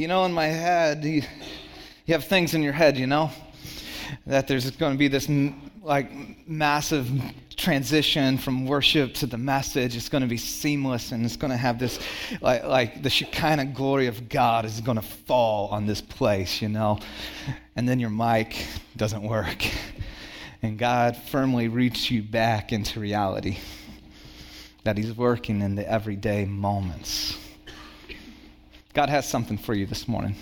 You know, in my head, you, you have things in your head, you know, that there's going to be this like massive transition from worship to the message. It's going to be seamless and it's going to have this, like, like the Shekinah glory of God is going to fall on this place, you know. And then your mic doesn't work. And God firmly roots you back into reality that He's working in the everyday moments. God has something for you this morning.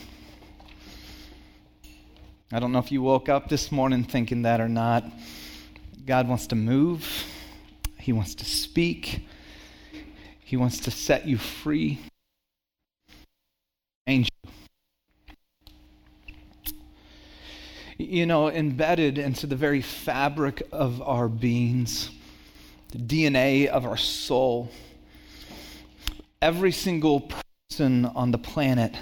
I don't know if you woke up this morning thinking that or not. God wants to move, He wants to speak, He wants to set you free. Angel. you. Know, embedded into the very fabric of our beings, the DNA of our soul, every single person on the planet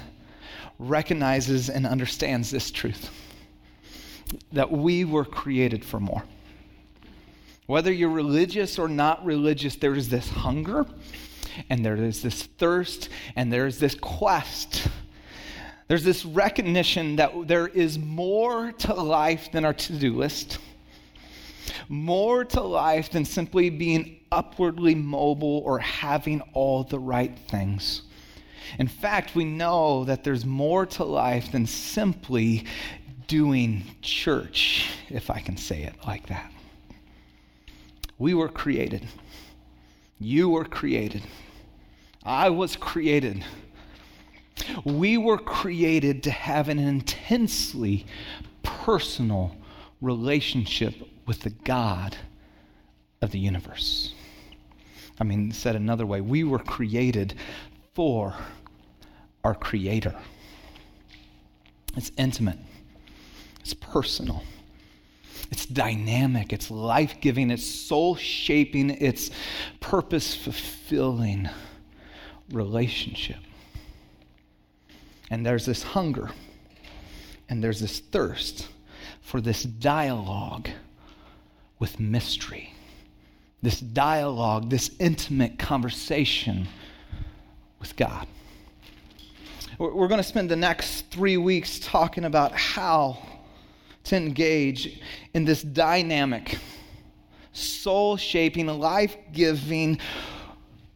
recognizes and understands this truth that we were created for more. Whether you're religious or not religious, there is this hunger and there is this thirst and there is this quest. There's this recognition that there is more to life than our to do list, more to life than simply being upwardly mobile or having all the right things. In fact, we know that there's more to life than simply doing church, if I can say it like that. We were created. You were created. I was created. We were created to have an intensely personal relationship with the God of the universe. I mean, said another way, we were created for our Creator. It's intimate, it's personal. It's dynamic, it's life giving, it's soul shaping, it's purpose fulfilling relationship. And there's this hunger and there's this thirst for this dialogue with mystery, this dialogue, this intimate conversation with God. We're going to spend the next three weeks talking about how to engage in this dynamic, soul shaping, life giving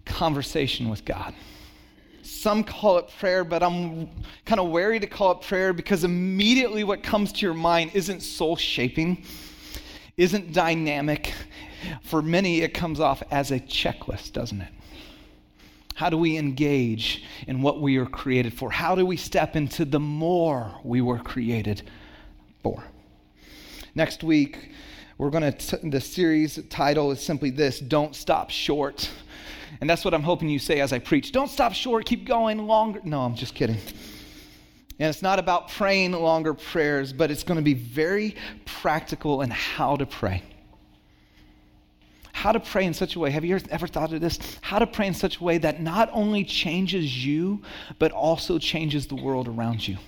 conversation with God. Some call it prayer, but I'm kind of wary to call it prayer because immediately what comes to your mind isn't soul shaping, isn't dynamic. For many, it comes off as a checklist, doesn't it? How do we engage in what we are created for? How do we step into the more we were created for? Next week, we're going to, the series title is simply this Don't Stop Short. And that's what I'm hoping you say as I preach. Don't stop short, keep going longer. No, I'm just kidding. And it's not about praying longer prayers, but it's going to be very practical in how to pray. How to pray in such a way. Have you ever thought of this? How to pray in such a way that not only changes you, but also changes the world around you.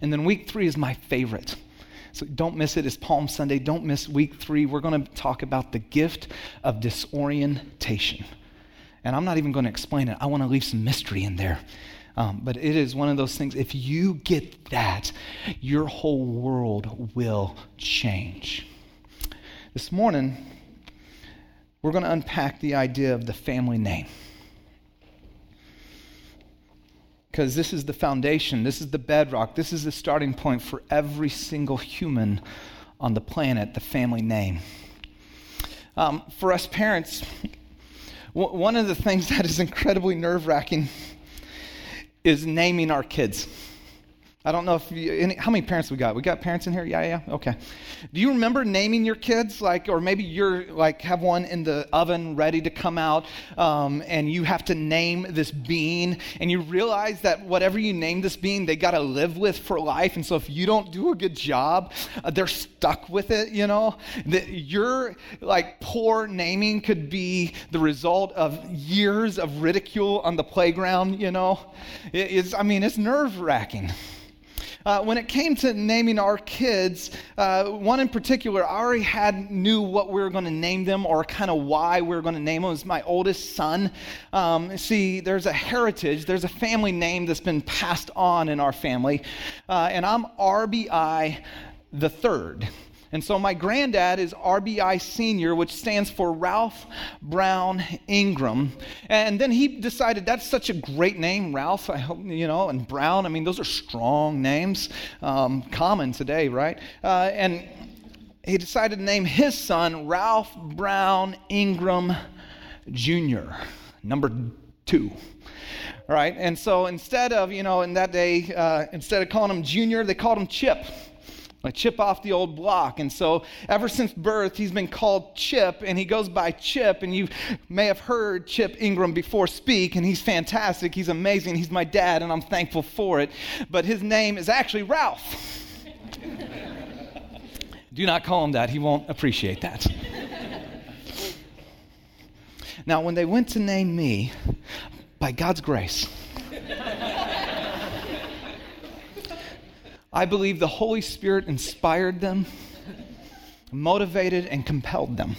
And then week three is my favorite. So don't miss it. It's Palm Sunday. Don't miss week three. We're going to talk about the gift of disorientation. And I'm not even going to explain it, I want to leave some mystery in there. Um, but it is one of those things, if you get that, your whole world will change. This morning, we're going to unpack the idea of the family name because this is the foundation, this is the bedrock, this is the starting point for every single human on the planet, the family name. Um, for us parents, one of the things that is incredibly nerve wracking is naming our kids. I don't know if you, any, how many parents we got. We got parents in here. Yeah, yeah. Okay. Do you remember naming your kids, like, or maybe you're like have one in the oven ready to come out, um, and you have to name this bean, and you realize that whatever you name this bean, they got to live with for life, and so if you don't do a good job, uh, they're stuck with it. You know, that your like poor naming could be the result of years of ridicule on the playground. You know, it is. I mean, it's nerve wracking. Uh, when it came to naming our kids, uh, one in particular, I already had knew what we were going to name them or kind of why we were going to name them. It was my oldest son. Um, see, there's a heritage, there's a family name that's been passed on in our family, uh, and I'm RBI the third. And so my granddad is RBI Senior, which stands for Ralph Brown Ingram. And then he decided that's such a great name, Ralph, I hope, you know, and Brown. I mean, those are strong names, um, common today, right? Uh, and he decided to name his son Ralph Brown Ingram Jr., number two. All right, and so instead of, you know, in that day, uh, instead of calling him Junior, they called him Chip. Like chip off the old block. And so, ever since birth, he's been called Chip, and he goes by Chip. And you may have heard Chip Ingram before speak, and he's fantastic. He's amazing. He's my dad, and I'm thankful for it. But his name is actually Ralph. Do not call him that, he won't appreciate that. now, when they went to name me, by God's grace, I believe the Holy Spirit inspired them, motivated, and compelled them.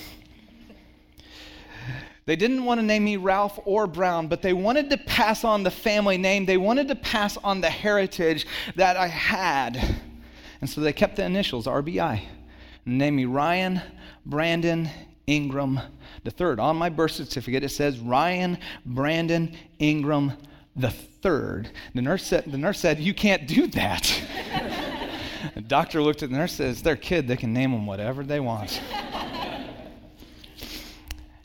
They didn't want to name me Ralph or Brown, but they wanted to pass on the family name. They wanted to pass on the heritage that I had. And so they kept the initials, RBI. And named me Ryan Brandon Ingram the third. On my birth certificate, it says Ryan Brandon Ingram the third. The nurse said, the nurse said You can't do that. The doctor looked at the nurse and says, Their kid, they can name them whatever they want.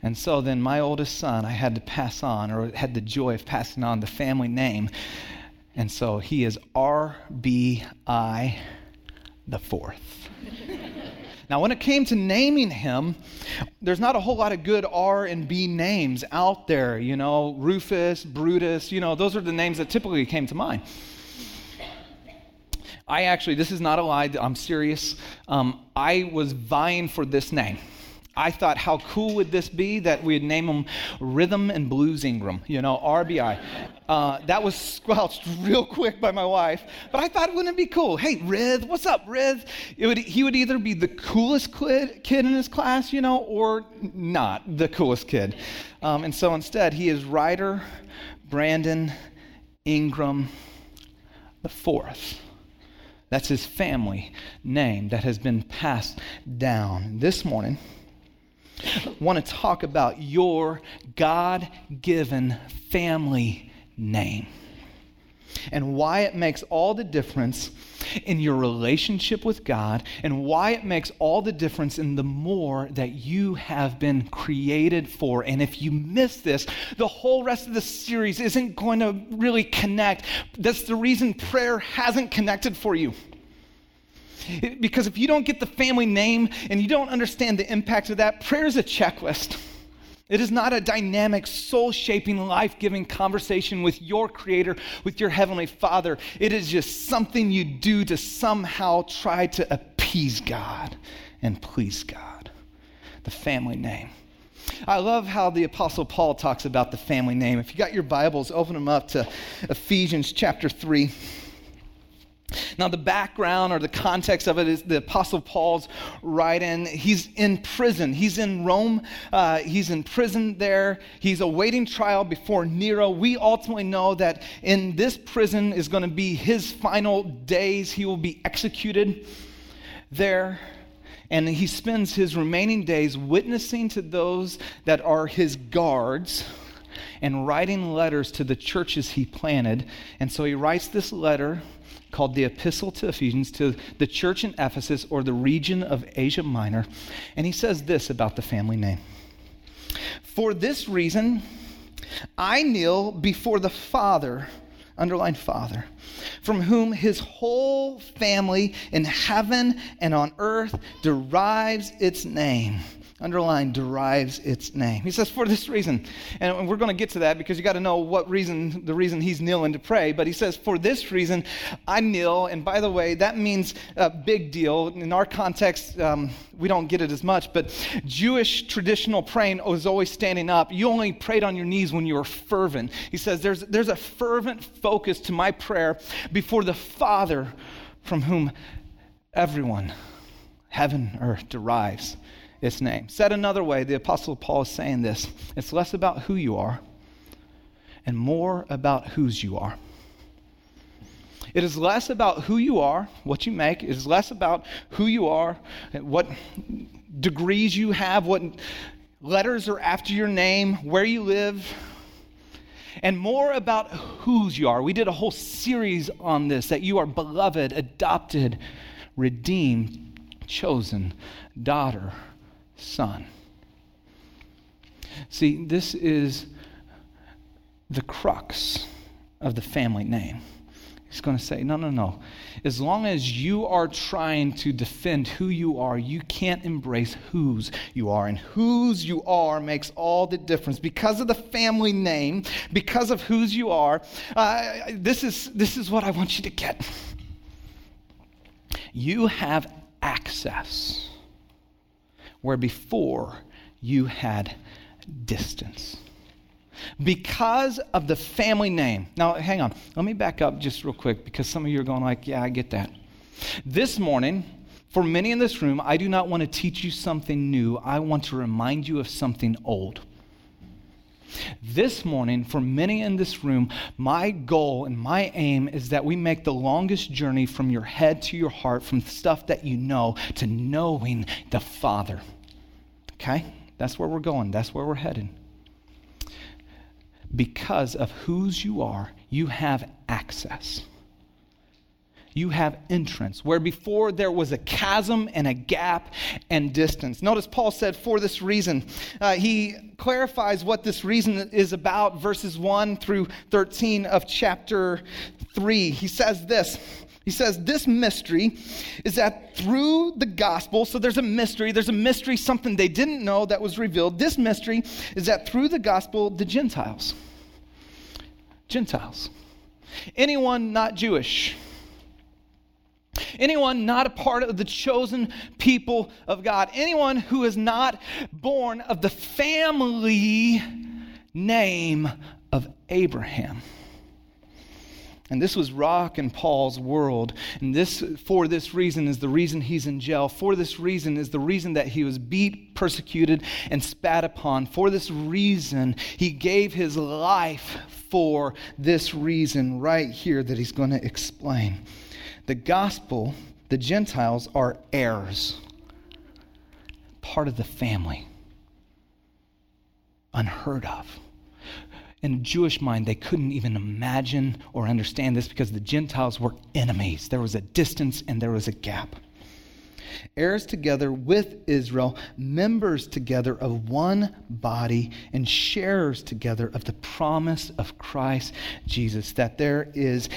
and so then my oldest son, I had to pass on, or had the joy of passing on the family name. And so he is RBI the fourth. Now, when it came to naming him, there's not a whole lot of good R and B names out there. You know, Rufus, Brutus, you know, those are the names that typically came to mind. I actually, this is not a lie, I'm serious. Um, I was vying for this name. I thought, how cool would this be that we'd name him Rhythm and Blues Ingram, you know, RBI. Uh, that was squelched real quick by my wife, but I thought, wouldn't it be cool? Hey, Rith, what's up, Rith? Would, he would either be the coolest kid, kid in his class, you know, or not the coolest kid. Um, and so instead, he is Ryder Brandon Ingram the fourth. That's his family name that has been passed down. This morning, want to talk about your God given family name and why it makes all the difference in your relationship with God and why it makes all the difference in the more that you have been created for. And if you miss this, the whole rest of the series isn't going to really connect. That's the reason prayer hasn't connected for you. Because if you don't get the family name and you don't understand the impact of that, prayer is a checklist. It is not a dynamic, soul shaping, life giving conversation with your Creator, with your Heavenly Father. It is just something you do to somehow try to appease God and please God. The family name. I love how the Apostle Paul talks about the family name. If you got your Bibles, open them up to Ephesians chapter 3. Now, the background or the context of it is the Apostle Paul's writing. He's in prison. He's in Rome. Uh, he's in prison there. He's awaiting trial before Nero. We ultimately know that in this prison is going to be his final days. He will be executed there. And he spends his remaining days witnessing to those that are his guards and writing letters to the churches he planted. And so he writes this letter called the Epistle to Ephesians to the church in Ephesus or the region of Asia Minor. And he says this about the family name For this reason, I kneel before the Father, underline Father, from whom his whole family in heaven and on earth derives its name underline derives its name. He says, for this reason. And we're going to get to that because you got to know what reason, the reason he's kneeling to pray. But he says, for this reason, I kneel. And by the way, that means a big deal. In our context, um, we don't get it as much, but Jewish traditional praying was always standing up. You only prayed on your knees when you were fervent. He says, there's, there's a fervent focus to my prayer before the Father from whom everyone, heaven, earth, derives its name. Said another way, the Apostle Paul is saying this it's less about who you are and more about whose you are. It is less about who you are, what you make. It is less about who you are, what degrees you have, what letters are after your name, where you live, and more about whose you are. We did a whole series on this that you are beloved, adopted, redeemed, chosen, daughter, son. See, this is the crux of the family name. He's going to say, no, no, no. As long as you are trying to defend who you are, you can't embrace whose you are. And whose you are makes all the difference. Because of the family name, because of whose you are, uh, this, is, this is what I want you to get. You have access where before you had distance because of the family name. Now, hang on. Let me back up just real quick because some of you are going like, yeah, I get that. This morning, for many in this room, I do not want to teach you something new. I want to remind you of something old. This morning, for many in this room, my goal and my aim is that we make the longest journey from your head to your heart, from stuff that you know to knowing the Father. Okay? That's where we're going. That's where we're headed because of whose you are, you have access. You have entrance, where before there was a chasm and a gap and distance. Notice Paul said, for this reason. Uh, he clarifies what this reason is about, verses 1 through 13 of chapter 3. He says this he says, This mystery is that through the gospel, so there's a mystery, there's a mystery, something they didn't know that was revealed. This mystery is that through the gospel, the Gentiles, Gentiles, anyone not Jewish, anyone not a part of the chosen people of God, anyone who is not born of the family name of Abraham. And this was Rock and Paul's world. And this, for this reason, is the reason he's in jail. For this reason is the reason that he was beat, persecuted, and spat upon. For this reason, he gave his life for this reason right here that he's going to explain. The gospel, the Gentiles are heirs, part of the family, unheard of in a Jewish mind, they couldn't even imagine or understand this because the Gentiles were enemies. There was a distance and there was a gap. Heirs together with Israel, members together of one body, and sharers together of the promise of Christ Jesus, that there is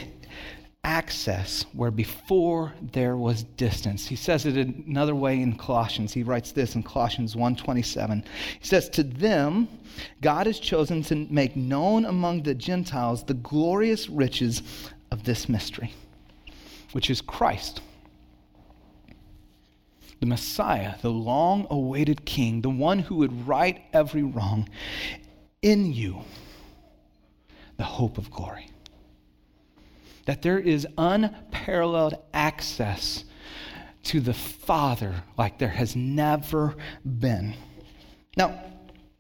access where before there was distance. He says it another way in Colossians. He writes this in Colossians 1:27. He says to them God has chosen to make known among the Gentiles the glorious riches of this mystery, which is Christ. The Messiah, the long awaited King, the one who would right every wrong, in you, the hope of glory that there is unparalleled access to the Father like there has never been. Now,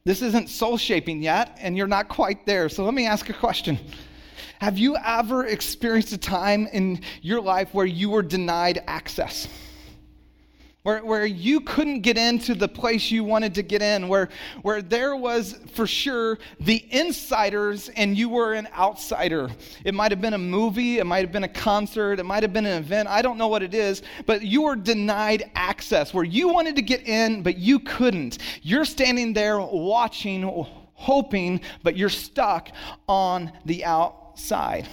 this isn't soul shaping yet, and you're not quite there. So let me ask a question. Have you ever experienced a time in your life where you were denied access? Where, where you couldn't get into the place you wanted to get in, where, where there was for sure the insiders and you were an outsider. It might have been a movie, it might have been a concert, it might have been an event, I don't know what it is, but you were denied access, where you wanted to get in, but you couldn't. You're standing there watching, hoping, but you're stuck on the outside.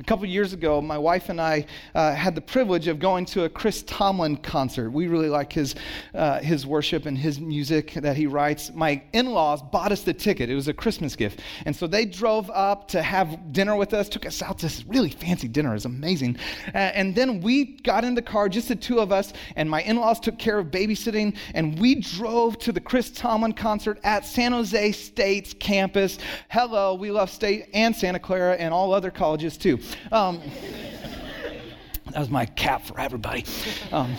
A couple years ago, my wife and I uh, had the privilege of going to a Chris Tomlin concert. We really like his, uh, his worship and his music that he writes. My in laws bought us the ticket, it was a Christmas gift. And so they drove up to have dinner with us, took us out to this really fancy dinner. It was amazing. Uh, and then we got in the car, just the two of us, and my in laws took care of babysitting. And we drove to the Chris Tomlin concert at San Jose State's campus. Hello, we love State and Santa Clara and all other colleges too. Um, that was my cap for everybody. Um,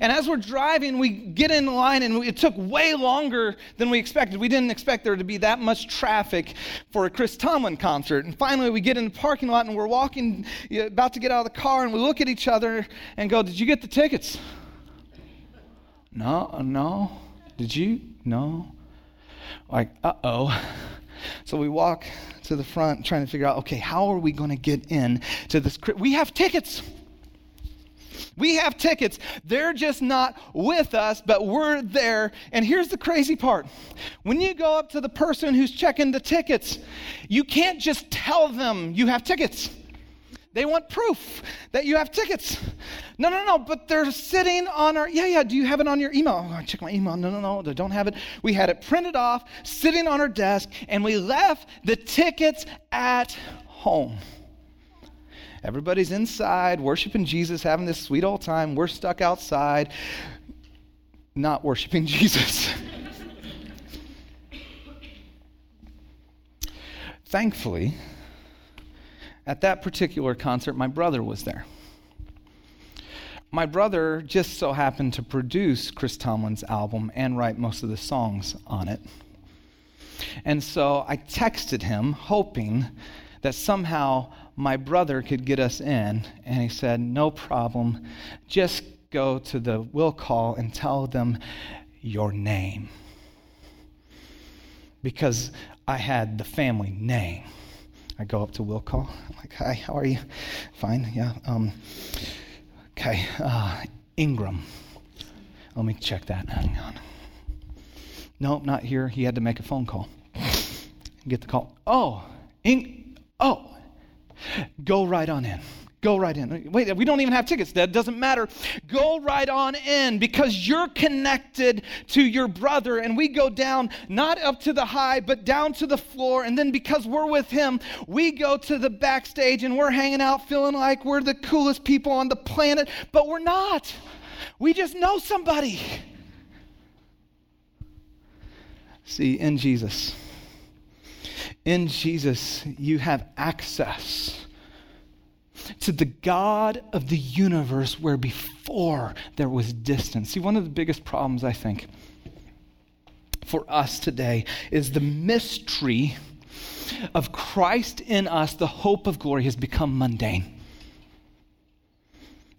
and as we're driving, we get in line, and it took way longer than we expected. We didn't expect there to be that much traffic for a Chris Tomlin concert. And finally, we get in the parking lot, and we're walking, about to get out of the car, and we look at each other and go, Did you get the tickets? No, no. Did you? No. Like, uh oh. So we walk to the front trying to figure out, okay, how are we going to get in to this? We have tickets. We have tickets. They're just not with us, but we're there. And here's the crazy part when you go up to the person who's checking the tickets, you can't just tell them you have tickets. They want proof that you have tickets. No, no, no, but they're sitting on our, yeah, yeah, do you have it on your email? Oh, check my email. No, no, no, they don't have it. We had it printed off, sitting on our desk, and we left the tickets at home. Everybody's inside, worshiping Jesus, having this sweet old time. We're stuck outside, not worshiping Jesus. Thankfully, at that particular concert, my brother was there. My brother just so happened to produce Chris Tomlin's album and write most of the songs on it. And so I texted him, hoping that somehow my brother could get us in. And he said, No problem. Just go to the will call and tell them your name. Because I had the family name. I go up to will call. I'm like, Hi, how are you? Fine, yeah. Um, okay, uh, Ingram. Let me check that. Hang on. Nope, not here. He had to make a phone call. Get the call. Oh, Ing- oh, Go right on in. Go right in. Wait, we don't even have tickets. That doesn't matter. Go right on in because you're connected to your brother. And we go down, not up to the high, but down to the floor. And then because we're with him, we go to the backstage and we're hanging out feeling like we're the coolest people on the planet, but we're not. We just know somebody. See, in Jesus in Jesus, you have access to the God of the universe where before there was distance. See, one of the biggest problems, I think, for us today is the mystery of Christ in us, the hope of glory, has become mundane.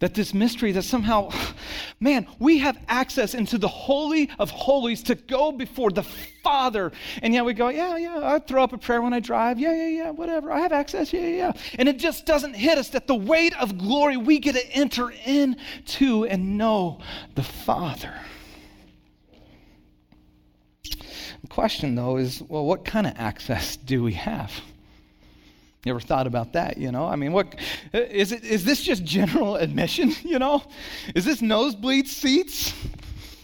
That this mystery that somehow, man, we have access into the Holy of Holies to go before the Father. And yet we go, yeah, yeah, I throw up a prayer when I drive. Yeah, yeah, yeah, whatever. I have access. Yeah, yeah, yeah. And it just doesn't hit us that the weight of glory we get to enter into and know the Father. The question, though, is well, what kind of access do we have? You ever thought about that? You know, I mean, what is it? Is this just general admission? You know, is this nosebleed seats?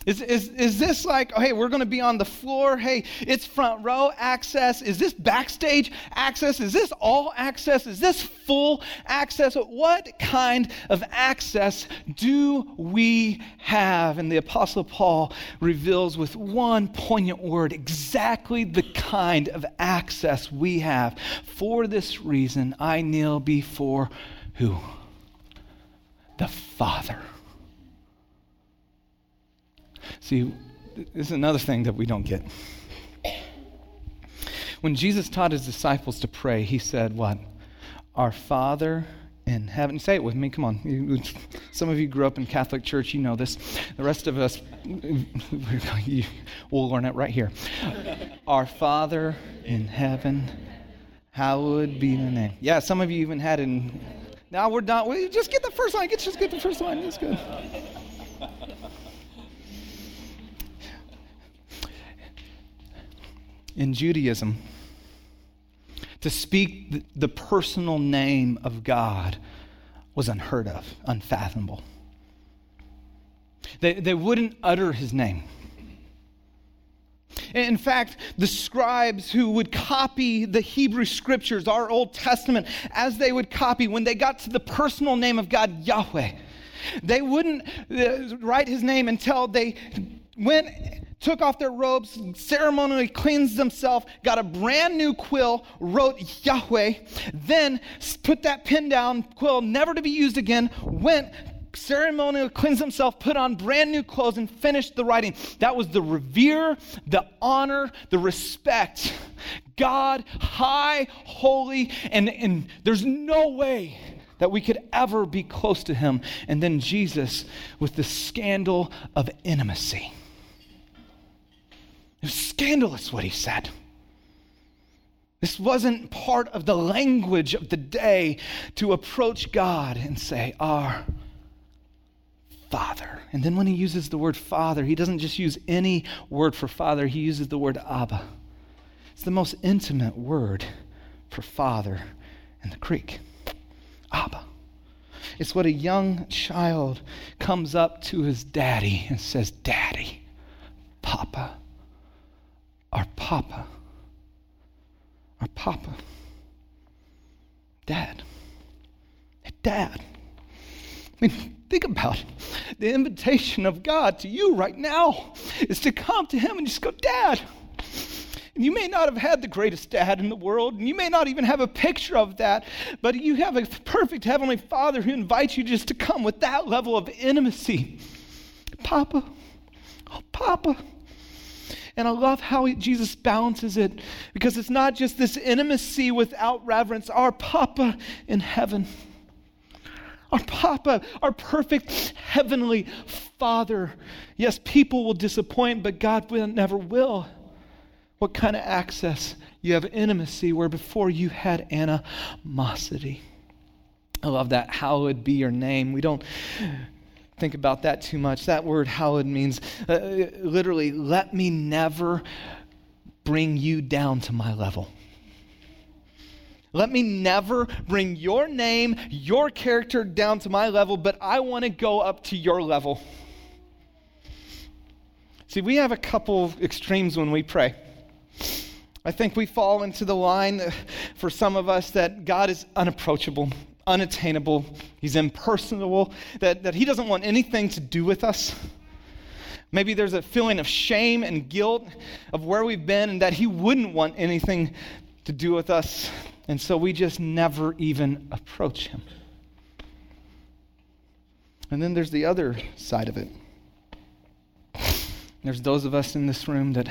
Is, is, is this like, oh, hey, we're going to be on the floor? Hey, it's front row access. Is this backstage access? Is this all access? Is this full access? What kind of access do we have? And the Apostle Paul reveals with one poignant word exactly the kind of access we have. For this reason, I kneel before who? The Father. See, this is another thing that we don't get. When Jesus taught his disciples to pray, he said, What? Our Father in heaven. Say it with me. Come on. Some of you grew up in Catholic Church. You know this. The rest of us, we'll learn it right here. Our Father in heaven, hallowed be the name. Yeah, some of you even had it in. Now we're done. We just get the first line. Just get the first line. That's good. In Judaism, to speak the personal name of God was unheard of, unfathomable. They, they wouldn't utter his name. In fact, the scribes who would copy the Hebrew scriptures, our Old Testament, as they would copy, when they got to the personal name of God, Yahweh, they wouldn't uh, write his name until they went took off their robes, ceremonially cleansed themselves, got a brand new quill, wrote Yahweh, then put that pen down, quill never to be used again, went, ceremonially cleansed himself, put on brand new clothes, and finished the writing. That was the revere, the honor, the respect. God, high, holy, and, and there's no way that we could ever be close to him. And then Jesus with the scandal of intimacy. It was scandalous what he said. This wasn't part of the language of the day to approach God and say, Our Father. And then when he uses the word Father, he doesn't just use any word for Father, he uses the word Abba. It's the most intimate word for Father in the Greek. Abba. It's what a young child comes up to his daddy and says, Daddy, Papa, our Papa, our Papa, Dad, Dad. I mean, think about it. The invitation of God to you right now is to come to Him and just go, Dad. And you may not have had the greatest dad in the world, and you may not even have a picture of that, but you have a perfect Heavenly Father who invites you just to come with that level of intimacy. Papa, oh, Papa. And I love how Jesus balances it because it's not just this intimacy without reverence. Our Papa in heaven, our Papa, our perfect heavenly Father. Yes, people will disappoint, but God will, never will. What kind of access? You have intimacy where before you had animosity. I love that. Hallowed be your name. We don't think about that too much. That word hallowed means uh, literally, let me never bring you down to my level. Let me never bring your name, your character down to my level, but I want to go up to your level. See, we have a couple of extremes when we pray. I think we fall into the line for some of us that God is unapproachable, unattainable, He's impersonal, that, that He doesn't want anything to do with us. Maybe there's a feeling of shame and guilt of where we've been and that He wouldn't want anything to do with us. And so we just never even approach Him. And then there's the other side of it. There's those of us in this room that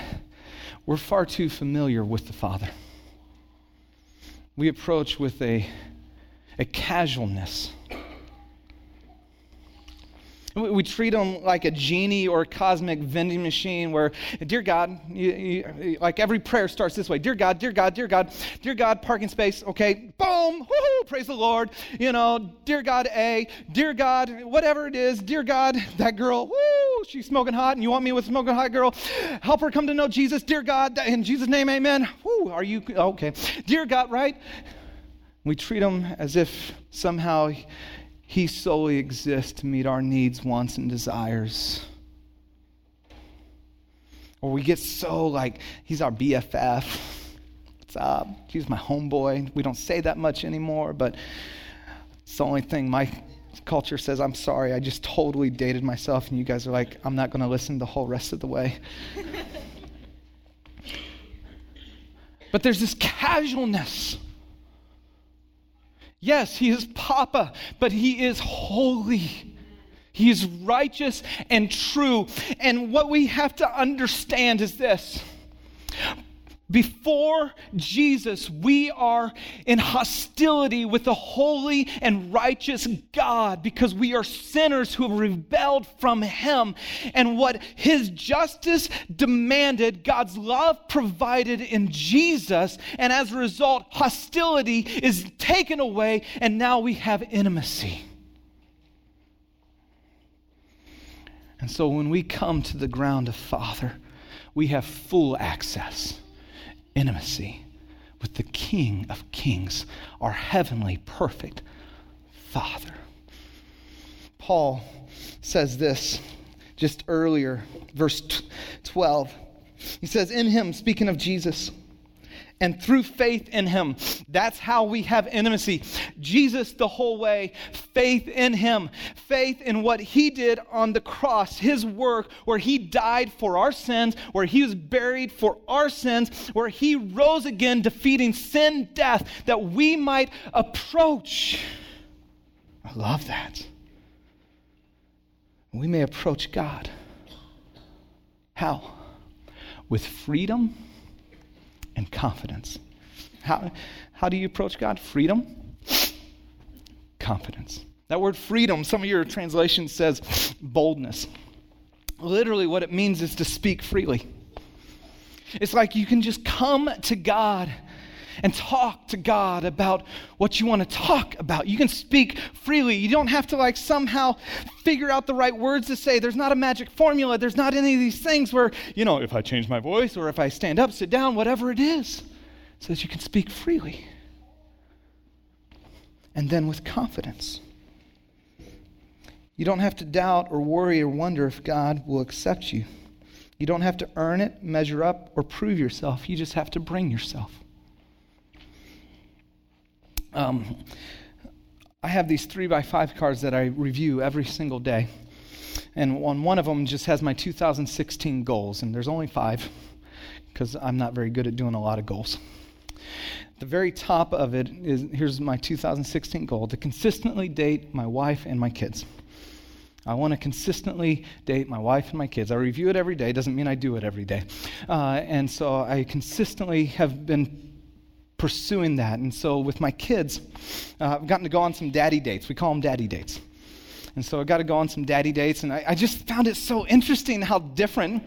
we're far too familiar with the Father. We approach with a, a casualness we treat them like a genie or a cosmic vending machine where, dear God, you, you, like every prayer starts this way Dear God, dear God, dear God, dear God, parking space, okay, boom, woo praise the Lord. You know, dear God, A, dear God, whatever it is, dear God, that girl, woo, she's smoking hot and you want me with smoking hot girl. Help her come to know Jesus, dear God, in Jesus' name, amen. Woo, are you, okay. Dear God, right? We treat him as if somehow he solely exists to meet our needs, wants, and desires. Or we get so like, he's our BFF. What's up? Uh, he's my homeboy. We don't say that much anymore, but it's the only thing my culture says, I'm sorry, I just totally dated myself, and you guys are like, I'm not going to listen the whole rest of the way. but there's this casualness Yes, he is Papa, but he is holy. He is righteous and true. And what we have to understand is this before Jesus, we are in hostility with the holy and righteous God because we are sinners who have rebelled from Him. And what His justice demanded, God's love provided in Jesus. And as a result, hostility is taken away, and now we have intimacy. And so when we come to the ground of Father, we have full access intimacy with the King of Kings, our heavenly, perfect Father. Paul says this just earlier, verse 12. He says, In him, speaking of Jesus, and through faith in him. That's how we have intimacy. Jesus, the whole way, faith in him, faith in what he did on the cross, his work, where he died for our sins, where he was buried for our sins, where he rose again, defeating sin, death, that we might approach. I love that. We may approach God. How? With freedom and confidence. How, how do you approach God? Freedom, confidence. That word freedom, some of your translations says boldness. Literally, what it means is to speak freely. It's like you can just come to God and talk to God about what you want to talk about. You can speak freely. You don't have to like somehow figure out the right words to say. There's not a magic formula. There's not any of these things where, you know, if I change my voice or if I stand up, sit down, whatever it is, so that you can speak freely. And then with confidence. You don't have to doubt or worry or wonder if God will accept you. You don't have to earn it, measure up, or prove yourself. You just have to bring yourself. Um, I have these three by five cards that I review every single day. And on one of them just has my 2016 goals, and there's only five because I'm not very good at doing a lot of goals. The very top of it is here's my 2016 goal to consistently date my wife and my kids. I want to consistently date my wife and my kids. I review it every day, doesn't mean I do it every day. Uh, and so I consistently have been pursuing that. And so with my kids, uh, I've gotten to go on some daddy dates. We call them daddy dates. And so I got to go on some daddy dates, and I, I just found it so interesting how different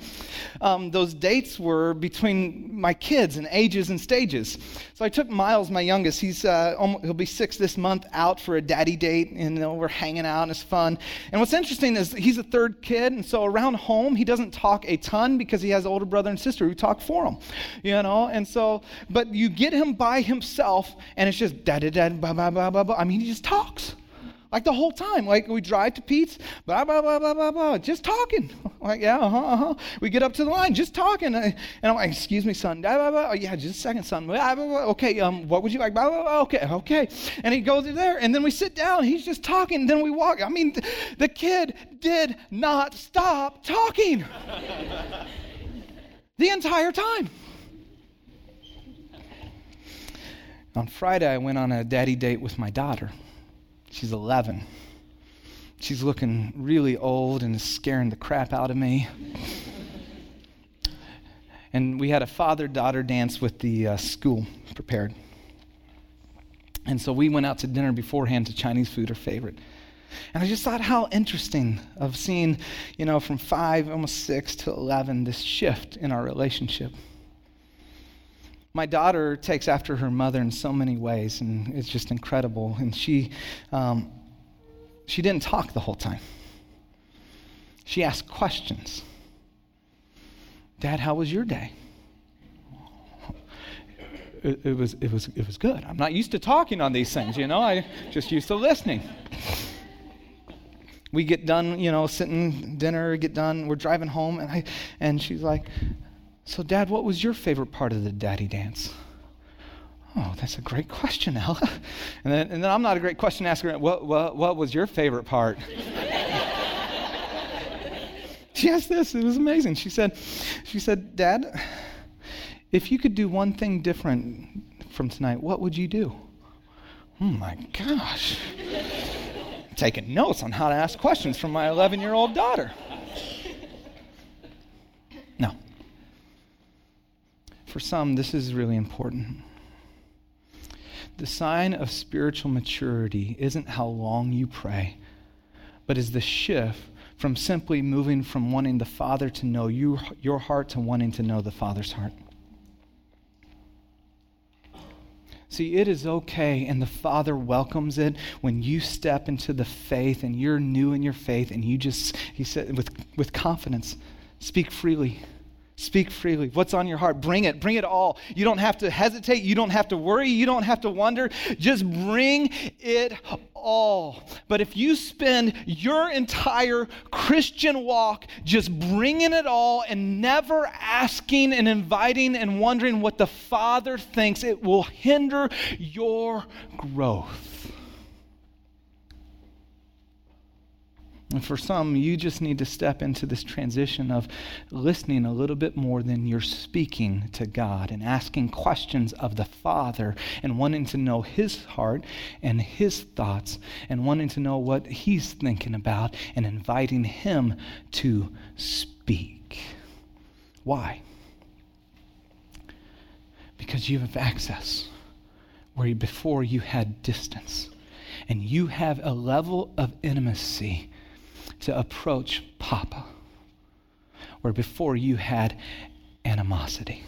um, those dates were between my kids and ages and stages. So I took Miles, my youngest. He's uh, almost, he'll be six this month, out for a daddy date, and you know, we're hanging out, and it's fun. And what's interesting is he's a third kid, and so around home he doesn't talk a ton because he has older brother and sister who talk for him, you know. And so, but you get him by himself, and it's just da da da ba ba ba ba ba. I mean, he just talks. Like the whole time. Like we drive to Pete's, blah, blah, blah, blah, blah, blah, just talking. Like, yeah, uh huh, uh huh. We get up to the line, just talking. And I'm like, excuse me, son. Blah, blah, blah. Oh, yeah, just a second, son. Blah, blah, blah. Okay, um, what would you like? Blah, blah, blah. Okay, okay. And he goes there, and then we sit down. He's just talking. Then we walk. I mean, the kid did not stop talking the entire time. On Friday, I went on a daddy date with my daughter. She's 11. She's looking really old and is scaring the crap out of me. and we had a father daughter dance with the uh, school prepared. And so we went out to dinner beforehand to Chinese food, her favorite. And I just thought how interesting of seeing, you know, from five, almost six to 11, this shift in our relationship. My daughter takes after her mother in so many ways, and it's just incredible. And she, um, she didn't talk the whole time. She asked questions. Dad, how was your day? It, it, was, it, was, it was good. I'm not used to talking on these things, you know, I just used to listening. We get done, you know, sitting dinner, get done, we're driving home, and, I, and she's like, so, Dad, what was your favorite part of the daddy dance? Oh, that's a great question, Ella. And then, and then I'm not a great question asker. What, what, what was your favorite part? she asked this. It was amazing. She said, she said, Dad, if you could do one thing different from tonight, what would you do? Oh my gosh. Taking notes on how to ask questions from my 11 year old daughter. For some, this is really important. The sign of spiritual maturity isn't how long you pray, but is the shift from simply moving from wanting the Father to know you, your heart to wanting to know the Father's heart. See, it is okay, and the Father welcomes it when you step into the faith and you're new in your faith, and you just, He said, with, with confidence, speak freely. Speak freely. What's on your heart? Bring it. Bring it all. You don't have to hesitate. You don't have to worry. You don't have to wonder. Just bring it all. But if you spend your entire Christian walk just bringing it all and never asking and inviting and wondering what the Father thinks, it will hinder your growth. And for some, you just need to step into this transition of listening a little bit more than you're speaking to God and asking questions of the Father and wanting to know His heart and His thoughts and wanting to know what He's thinking about and inviting Him to speak. Why? Because you have access where before you had distance. And you have a level of intimacy to approach Papa, where before you had animosity.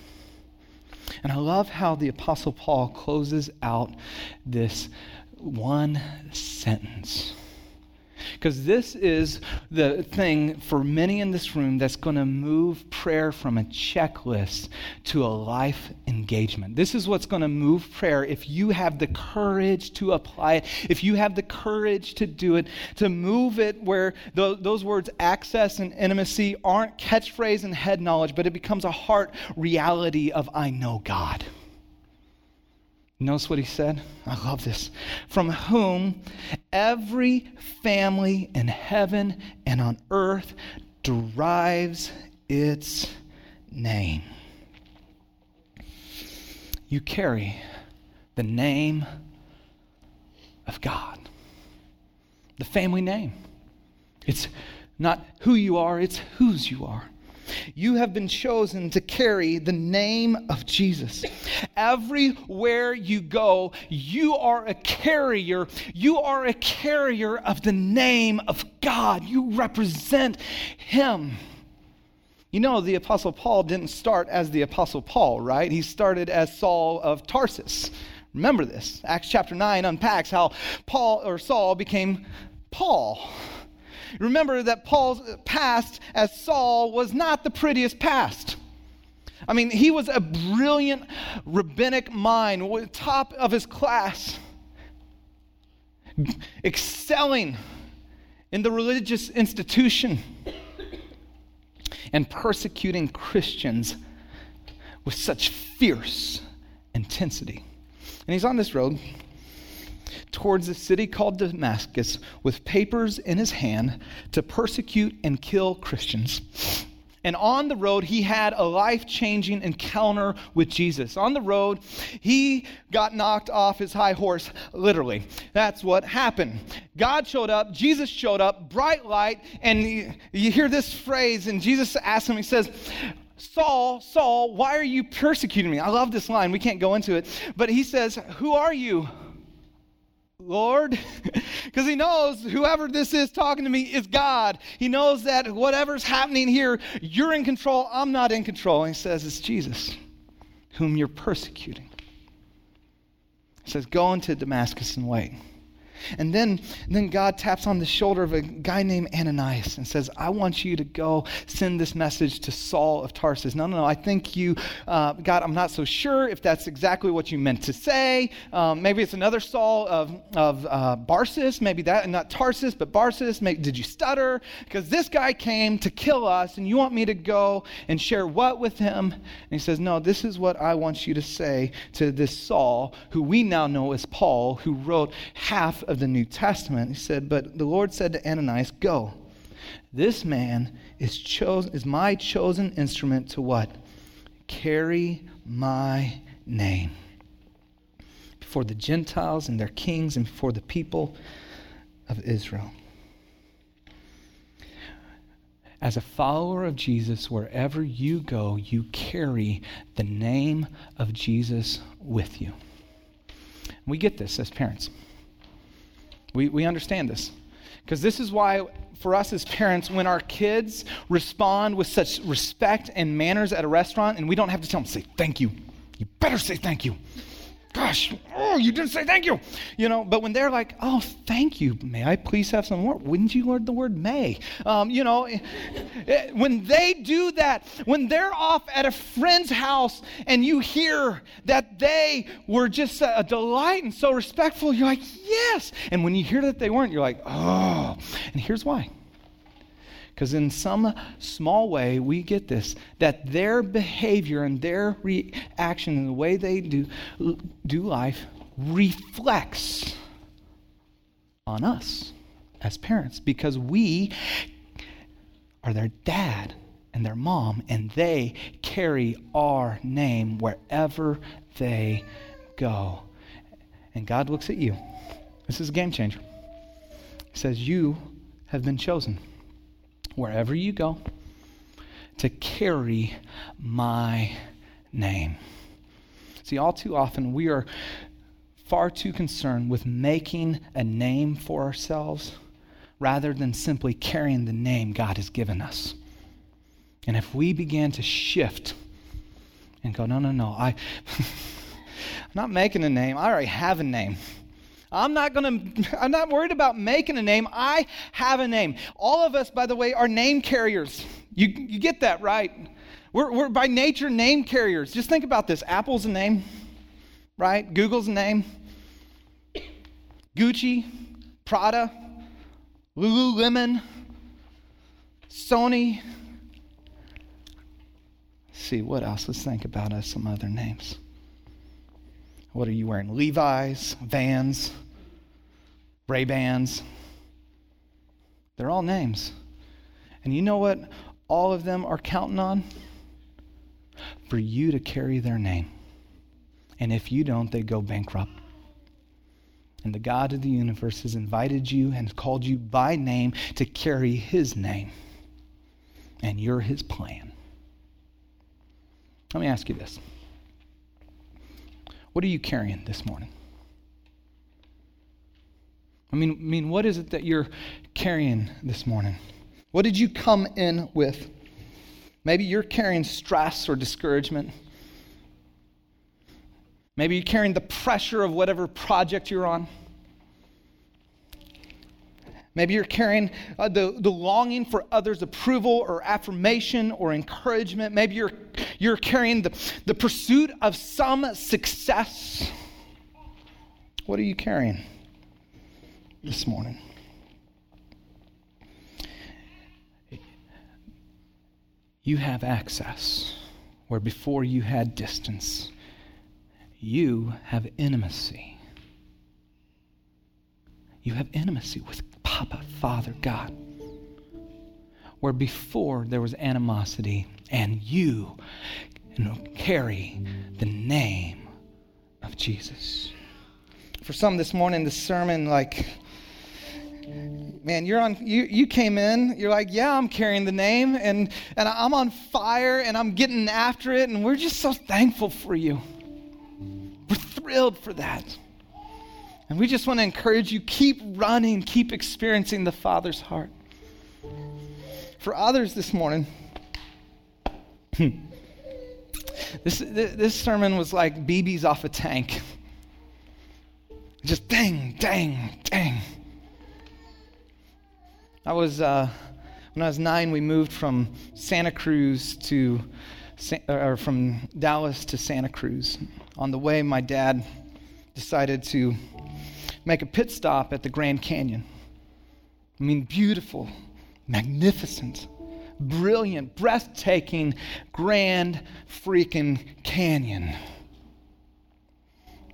And I love how the Apostle Paul closes out this one sentence. Because this is the thing for many in this room that's going to move prayer from a checklist to a life engagement. This is what's going to move prayer if you have the courage to apply it, if you have the courage to do it, to move it where the, those words access and intimacy aren't catchphrase and head knowledge, but it becomes a heart reality of I know God. Notice what he said? I love this. From whom every family in heaven and on earth derives its name. You carry the name of God, the family name. It's not who you are, it's whose you are. You have been chosen to carry the name of Jesus. Everywhere you go, you are a carrier. You are a carrier of the name of God. You represent Him. You know, the Apostle Paul didn't start as the Apostle Paul, right? He started as Saul of Tarsus. Remember this. Acts chapter 9 unpacks how Paul or Saul became Paul. Remember that Paul's past as Saul was not the prettiest past. I mean, he was a brilliant rabbinic mind, top of his class, excelling in the religious institution and persecuting Christians with such fierce intensity. And he's on this road towards a city called Damascus with papers in his hand to persecute and kill Christians. And on the road, he had a life changing encounter with Jesus. On the road, he got knocked off his high horse, literally. That's what happened. God showed up, Jesus showed up, bright light, and you hear this phrase, and Jesus asks him, He says, Saul, Saul, why are you persecuting me? I love this line. We can't go into it. But he says, Who are you? Lord, because he knows whoever this is talking to me is God. He knows that whatever's happening here, you're in control, I'm not in control. And he says, It's Jesus whom you're persecuting. He says, Go into Damascus and wait. And then, then God taps on the shoulder of a guy named Ananias and says, I want you to go send this message to Saul of Tarsus. No, no, no. I think you, uh, God, I'm not so sure if that's exactly what you meant to say. Um, maybe it's another Saul of, of uh, Barsus. Maybe that, not Tarsus, but Barsus. Maybe, did you stutter? Because this guy came to kill us, and you want me to go and share what with him? And he says, No, this is what I want you to say to this Saul, who we now know as Paul, who wrote half of the New Testament. He said, But the Lord said to Ananias, Go. This man is chosen is my chosen instrument to what? Carry my name before the Gentiles and their kings and before the people of Israel. As a follower of Jesus, wherever you go, you carry the name of Jesus with you. We get this as parents. We, we understand this. Because this is why, for us as parents, when our kids respond with such respect and manners at a restaurant, and we don't have to tell them, say thank you. You better say thank you. Gosh, oh, you didn't say thank you. You know, but when they're like, oh, thank you, may I please have some more? Wouldn't you learn the word may? Um, you know, eh, when they do that, when they're off at a friend's house and you hear that they were just a, a delight and so respectful, you're like, yes. And when you hear that they weren't, you're like, oh. And here's why. Because in some small way, we get this that their behavior and their reaction and the way they do, do life reflects on us as parents because we are their dad and their mom, and they carry our name wherever they go. And God looks at you. This is a game changer. He says, You have been chosen wherever you go to carry my name. See, all too often we are far too concerned with making a name for ourselves rather than simply carrying the name God has given us. And if we began to shift and go, no, no, no, I, I'm not making a name, I already have a name. I'm not going to, I'm not worried about making a name. I have a name. All of us, by the way, are name carriers. You, you get that, right? We're, we're by nature name carriers. Just think about this Apple's a name, right? Google's a name. Gucci, Prada, Lululemon, Sony. See, what else? Let's think about us some other names. What are you wearing? Levi's, Vans, Ray Bans. They're all names. And you know what all of them are counting on? For you to carry their name. And if you don't, they go bankrupt. And the God of the universe has invited you and called you by name to carry his name. And you're his plan. Let me ask you this. What are you carrying this morning? I mean, I mean, what is it that you're carrying this morning? What did you come in with? Maybe you're carrying stress or discouragement. Maybe you're carrying the pressure of whatever project you're on. Maybe you're carrying uh, the, the longing for others' approval or affirmation or encouragement. Maybe you're, you're carrying the, the pursuit of some success. What are you carrying this morning? You have access where before you had distance. You have intimacy. You have intimacy with Father, God. Where before there was animosity, and you carry the name of Jesus. For some this morning, the sermon, like, man, you're on, you, you came in, you're like, yeah, I'm carrying the name, and, and I'm on fire, and I'm getting after it, and we're just so thankful for you. We're thrilled for that. And we just want to encourage you keep running, keep experiencing the Father's heart. For others this morning, this, this sermon was like BBs off a tank. Just dang, dang, dang. I was, uh, when I was nine, we moved from Santa Cruz to, or from Dallas to Santa Cruz. On the way, my dad decided to make a pit stop at the Grand Canyon. I mean, beautiful, magnificent, brilliant, breathtaking, grand freaking canyon.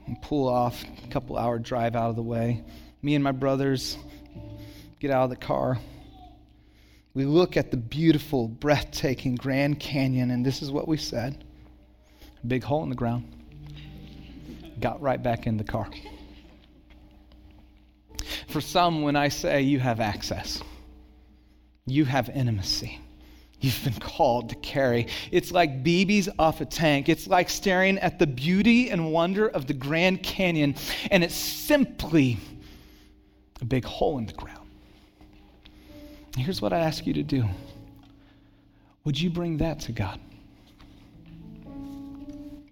And pull off a couple hour drive out of the way. Me and my brothers get out of the car. We look at the beautiful, breathtaking Grand Canyon, and this is what we said big hole in the ground. Got right back in the car. For some, when I say you have access, you have intimacy. You've been called to carry. It's like BBs off a tank. It's like staring at the beauty and wonder of the Grand Canyon, and it's simply a big hole in the ground. Here's what I ask you to do Would you bring that to God?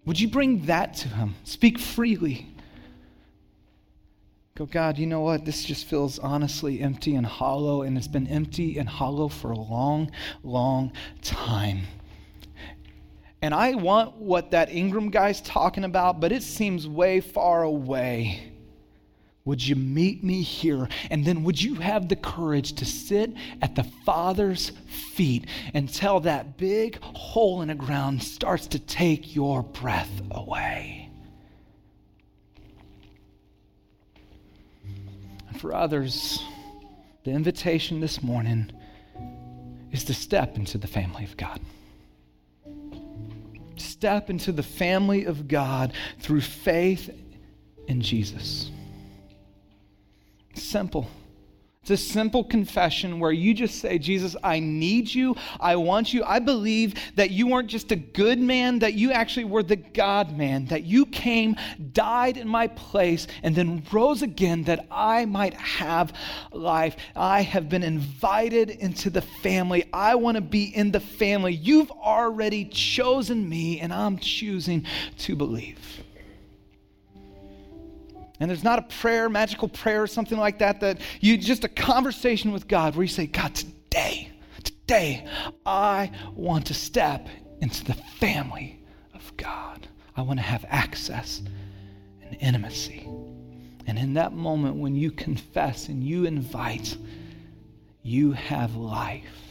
Would you bring that to Him? Speak freely. Go, God, you know what? This just feels honestly empty and hollow, and it's been empty and hollow for a long, long time. And I want what that Ingram guy's talking about, but it seems way far away. Would you meet me here? And then would you have the courage to sit at the Father's feet until that big hole in the ground starts to take your breath away? For others, the invitation this morning is to step into the family of God. Step into the family of God through faith in Jesus. Simple. It's a simple confession where you just say, Jesus, I need you. I want you. I believe that you weren't just a good man, that you actually were the God man, that you came, died in my place, and then rose again that I might have life. I have been invited into the family. I want to be in the family. You've already chosen me, and I'm choosing to believe. And there's not a prayer, magical prayer or something like that, that you just a conversation with God where you say, God, today, today, I want to step into the family of God. I want to have access and intimacy. And in that moment, when you confess and you invite, you have life